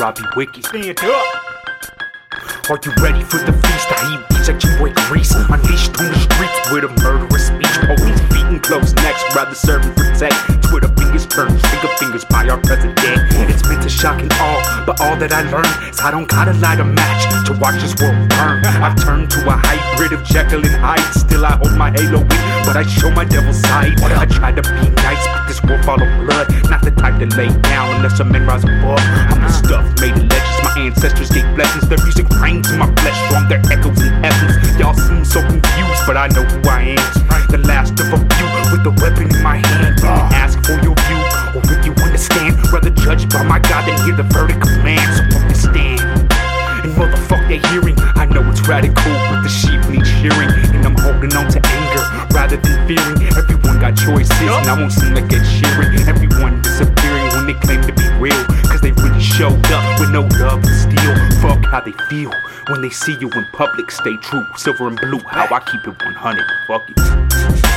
I be wicked. Stand up. Are you ready for the feast? I eat beats like you break grease. Unleashed on the streets with a murderous speech. Police beating close necks, rather serve and protect. Twitter fingers turned, finger fingers by our president. It's meant to shock and awe, but all that I learned is I don't gotta light a match to watch this world burn. I've turned to a hybrid of Jekyll and Hyde. Still, I hold my halo in, but I show my devil side. I try to be nice, but this world follow to lay down unless a man rise above. I'm the stuff made of legends. My ancestors gave blessings. Their music rains in my flesh, strong. Their echoes in heavens. Y'all seem so confused, but I know who I am. The last of a few with the weapon in my hand. Ask for your view, or if you understand. Rather judge by my God than hear the verdict of man. So understand. And motherfuck they hearing. I know it's radical, but the sheep need shearing. And I'm holding on to anger rather than fearing. Everyone got choices, and I won't seem like Ed Sheeran. Showed up with no love and steel. Fuck how they feel when they see you in public. Stay true, silver and blue. How I keep it 100. Fuck it.